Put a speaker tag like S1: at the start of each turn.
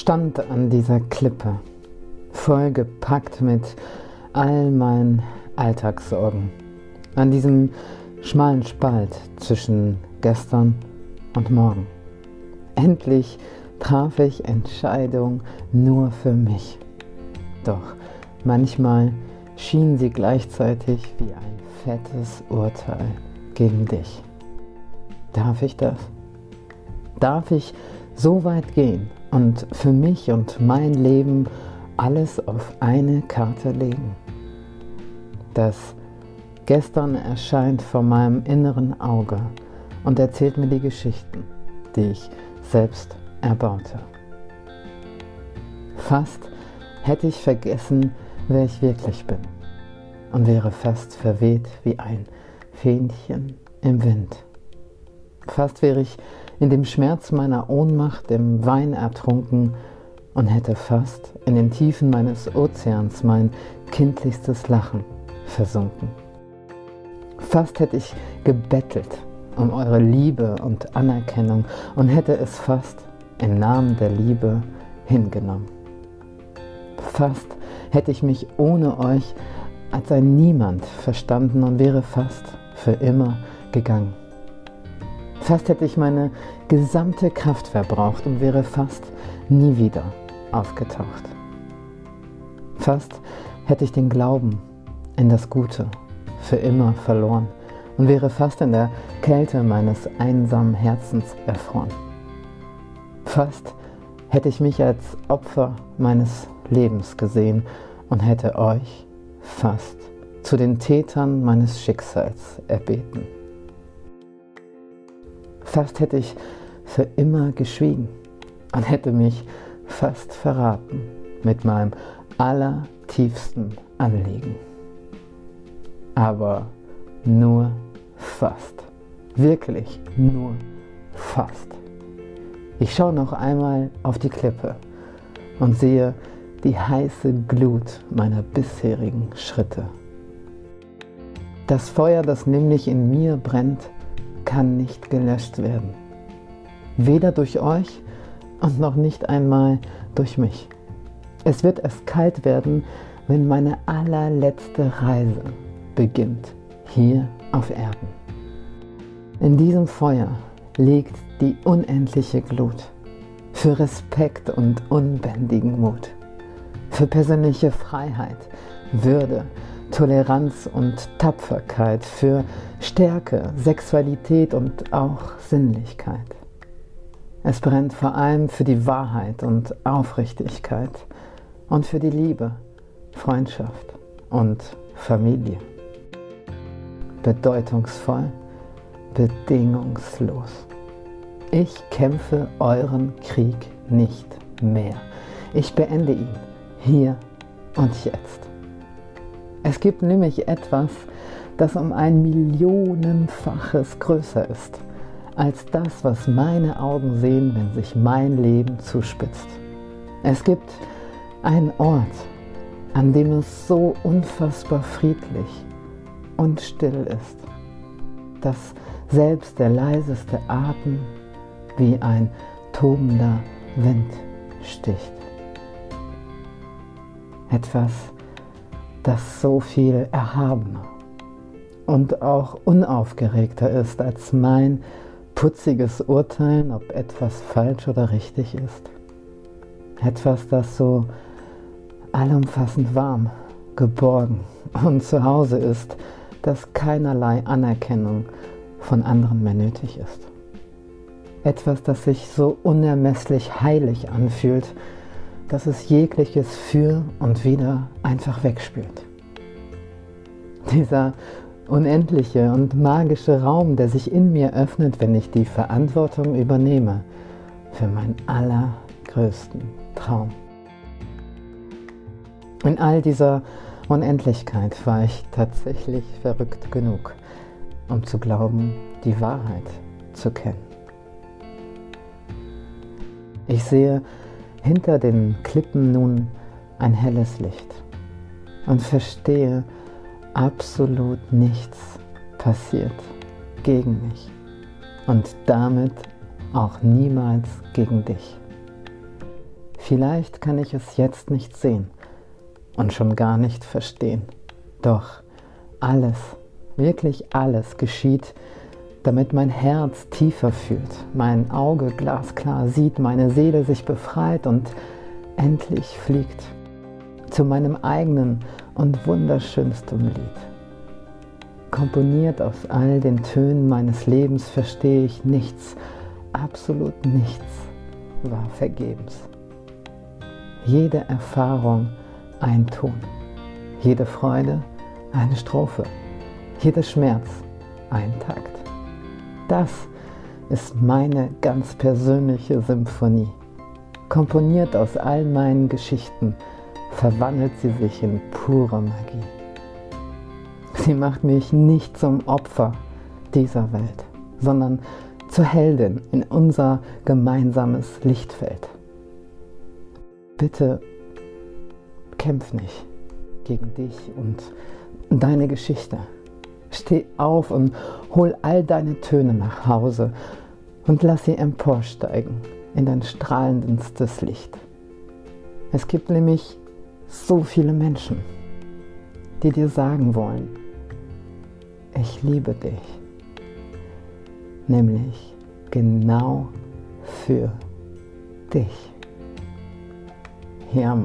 S1: stand an dieser Klippe, vollgepackt mit all meinen Alltagssorgen, an diesem schmalen Spalt zwischen gestern und morgen. Endlich traf ich Entscheidung nur für mich. Doch manchmal schien sie gleichzeitig wie ein fettes Urteil gegen dich. Darf ich das? Darf ich so weit gehen und für mich und mein Leben alles auf eine Karte legen? Das Gestern erscheint vor meinem inneren Auge und erzählt mir die Geschichten, die ich selbst erbaute. Fast hätte ich vergessen, wer ich wirklich bin und wäre fast verweht wie ein Fähnchen im Wind. Fast wäre ich in dem Schmerz meiner Ohnmacht im Wein ertrunken und hätte fast in den Tiefen meines Ozeans mein kindlichstes Lachen versunken. Fast hätte ich gebettelt um eure Liebe und Anerkennung und hätte es fast im Namen der Liebe hingenommen. Fast hätte ich mich ohne euch als ein Niemand verstanden und wäre fast für immer gegangen. Fast hätte ich meine gesamte Kraft verbraucht und wäre fast nie wieder aufgetaucht. Fast hätte ich den Glauben in das Gute für immer verloren und wäre fast in der Kälte meines einsamen Herzens erfroren. Fast hätte ich mich als Opfer meines Lebens gesehen und hätte euch fast zu den Tätern meines Schicksals erbeten. Fast hätte ich für immer geschwiegen und hätte mich fast verraten mit meinem allertiefsten Anliegen aber nur fast. Wirklich nur fast. Ich schaue noch einmal auf die Klippe und sehe die heiße Glut meiner bisherigen Schritte. Das Feuer, das nämlich in mir brennt, kann nicht gelöscht werden. Weder durch euch und noch nicht einmal durch mich. Es wird erst kalt werden, wenn meine allerletzte Reise beginnt, hier auf Erden. In diesem Feuer liegt die unendliche Glut für Respekt und unbändigen Mut, für persönliche Freiheit, Würde, Toleranz und Tapferkeit, für Stärke, Sexualität und auch Sinnlichkeit. Es brennt vor allem für die Wahrheit und Aufrichtigkeit und für die Liebe, Freundschaft und Familie bedeutungsvoll, bedingungslos. Ich kämpfe euren Krieg nicht mehr. Ich beende ihn hier und jetzt. Es gibt nämlich etwas, das um ein Millionenfaches größer ist als das, was meine Augen sehen, wenn sich mein Leben zuspitzt. Es gibt einen Ort, an dem es so unfassbar friedlich, und still ist, dass selbst der leiseste Atem wie ein tobender Wind sticht. Etwas, das so viel erhabener und auch unaufgeregter ist als mein putziges Urteilen, ob etwas falsch oder richtig ist. Etwas, das so allumfassend warm, geborgen und zu Hause ist, dass keinerlei Anerkennung von anderen mehr nötig ist. Etwas, das sich so unermesslich heilig anfühlt, dass es jegliches Für und Wider einfach wegspült. Dieser unendliche und magische Raum, der sich in mir öffnet, wenn ich die Verantwortung übernehme für meinen allergrößten Traum. In all dieser Unendlichkeit war ich tatsächlich verrückt genug, um zu glauben, die Wahrheit zu kennen. Ich sehe hinter den Klippen nun ein helles Licht und verstehe, absolut nichts passiert gegen mich und damit auch niemals gegen dich. Vielleicht kann ich es jetzt nicht sehen und schon gar nicht verstehen. Doch alles, wirklich alles geschieht, damit mein Herz tiefer fühlt, mein Auge glasklar sieht, meine Seele sich befreit und endlich fliegt zu meinem eigenen und wunderschönsten Lied. Komponiert aus all den Tönen meines Lebens verstehe ich nichts, absolut nichts war vergebens. Jede Erfahrung ein Ton, jede Freude eine Strophe, jeder Schmerz ein Takt. Das ist meine ganz persönliche Symphonie. Komponiert aus all meinen Geschichten, verwandelt sie sich in pure Magie. Sie macht mich nicht zum Opfer dieser Welt, sondern zur Heldin in unser gemeinsames Lichtfeld. Bitte kämpf nicht gegen dich und deine Geschichte. Steh auf und hol all deine Töne nach Hause und lass sie emporsteigen in dein strahlendstes Licht. Es gibt nämlich so viele Menschen, die dir sagen wollen, ich liebe dich, nämlich genau für dich. Ja.